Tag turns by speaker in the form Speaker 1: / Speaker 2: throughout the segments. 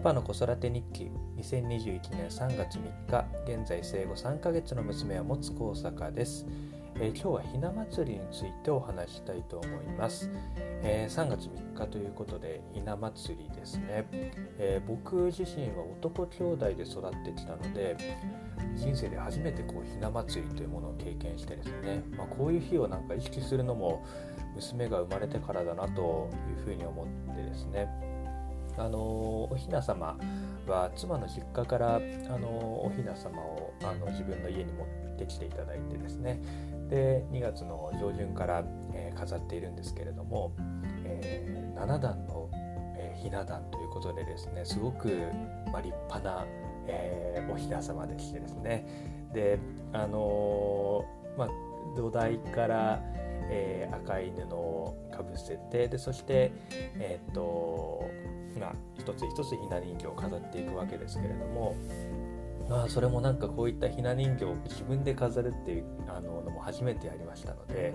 Speaker 1: パパの子育て日記2021年3月3日現在生後3ヶ月の娘を持つ高坂です、えー、今日はひな祭りについてお話したいと思います、えー、3月3日ということでひな祭りですね、えー、僕自身は男兄弟で育ってきたので人生で初めてこうひな祭りというものを経験してですね、まあ、こういう日をなんか意識するのも娘が生まれてからだなというふうに思ってですねあのおひな様は妻の実家からあのおひな様をあの自分の家に持ってきていただいてですね。で2月の上旬から、えー、飾っているんですけれども、えー、7段の、えー、ひな壇ということでですねすごく、まあ、立派な、えー、おひな様でしてですね。であのまあ土台から、えー、赤い布をかぶせてでそして、えー、っとまあ、一つ一つひな人形を飾っていくわけですけれども、まあ、それもなんかこういったひな人形を自分で飾るっていうあののも初めてやりましたので、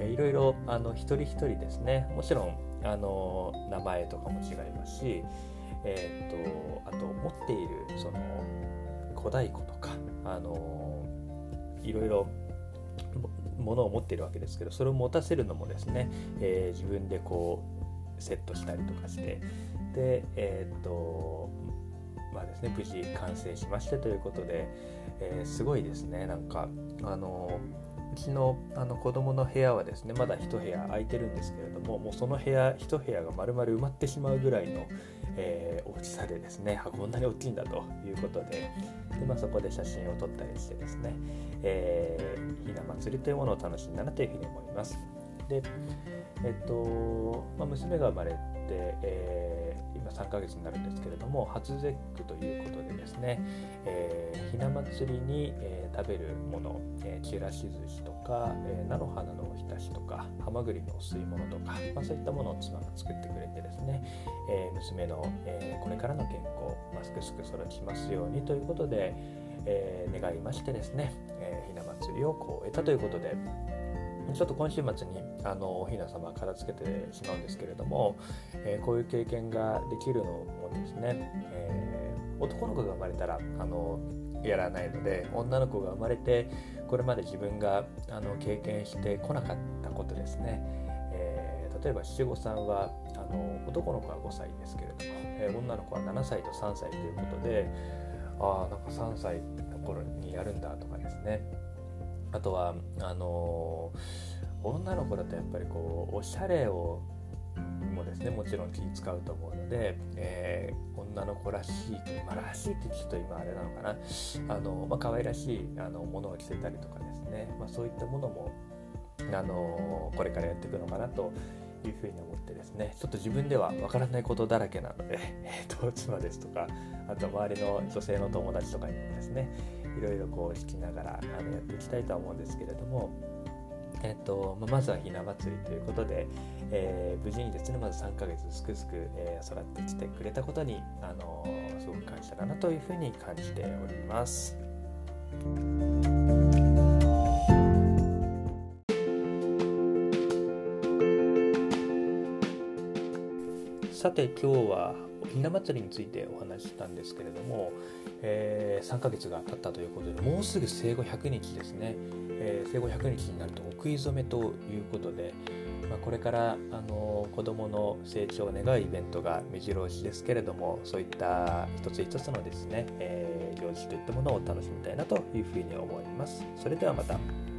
Speaker 1: えいろいろあの一人一人ですね。もちろんあの名前とかも違いますし、えー、っとあと持っているその小太鼓とかあのいろいろものを持っているわけですけどそれを持たせるのもですね、えー、自分でこうセットしたりとかしてでえー、っとまあですね無事完成しましてということで、えー、すごいですね。なんかあのうちのあの子供の部屋はですねまだ1部屋空いてるんですけれどももうその部屋1部屋が丸々埋まってしまうぐらいの、えー、大きさでですねこんなに大きいんだということでで、まあ、そこで写真を撮ったりしてですね、えー、ひな祭りというものを楽しんだなというふうに思います。でえっとまあ、娘が生まれて、えー、今3ヶ月になるんですけれども初絶句ということでですね、えー、ひな祭りに、えー、食べるもの、えー、ちらし寿司とか、えー、菜の花のおひたしとかはまぐりのお吸い物とか、まあ、そういったものを妻が作ってくれてですね、え、娘の、え、これからの健康、まあ、すくすく育ちますようにということで、え、願いましてですね、え、ひな祭りをこう終えたということでちょっと今週末にあのおひな様片付けてしまうんですけれども、えー、こういう経験ができるのもですね、えー、男の子が生まれたらあのやらないので女の子が生まれてこれまで自分があの経験してこなかったことですね、えー、例えば七五三はあの男の子は5歳ですけれども、え女の子は7歳と3歳ということでああなんか3歳の頃にやるんだとかですね。あとはあの女の子だとやっぱりこうおしゃれをもですねもちろん気使うと思うので、えー、女の子らしい、まあ、らしいってちょっと今あれなのかな。あの、まあ可愛らしいあのものを着せたりとかですね、まあ、そういったものもあのこれからやっていくのかなというふうに思ってですね。ちょっと自分ではわからないことだらけなので、えーと妻ですとかあと周りの女性の友達とかにもですねいろいろこう弾きながらあのやっていきたいとは思うんですけれども、えっとま、ずはひな祭りということで、えー、無事にですねまず3ヶ月すくすく、えー、育ってきてくれたことに、あのー、すごく感謝だなというふうに感じております。さて今日はひな祭りについてお話ししたんですけれども、えー、3ヶ月が経ったということでもうすぐ生後100日ですね、えー、生後100日になるとお食い初めということで、まあ、これからあの子どもの成長を願うイベントが目白押しですけれどもそういった一つ一つのですね、えー、行事といったものを楽しみたいなというふうに思います。それではまた。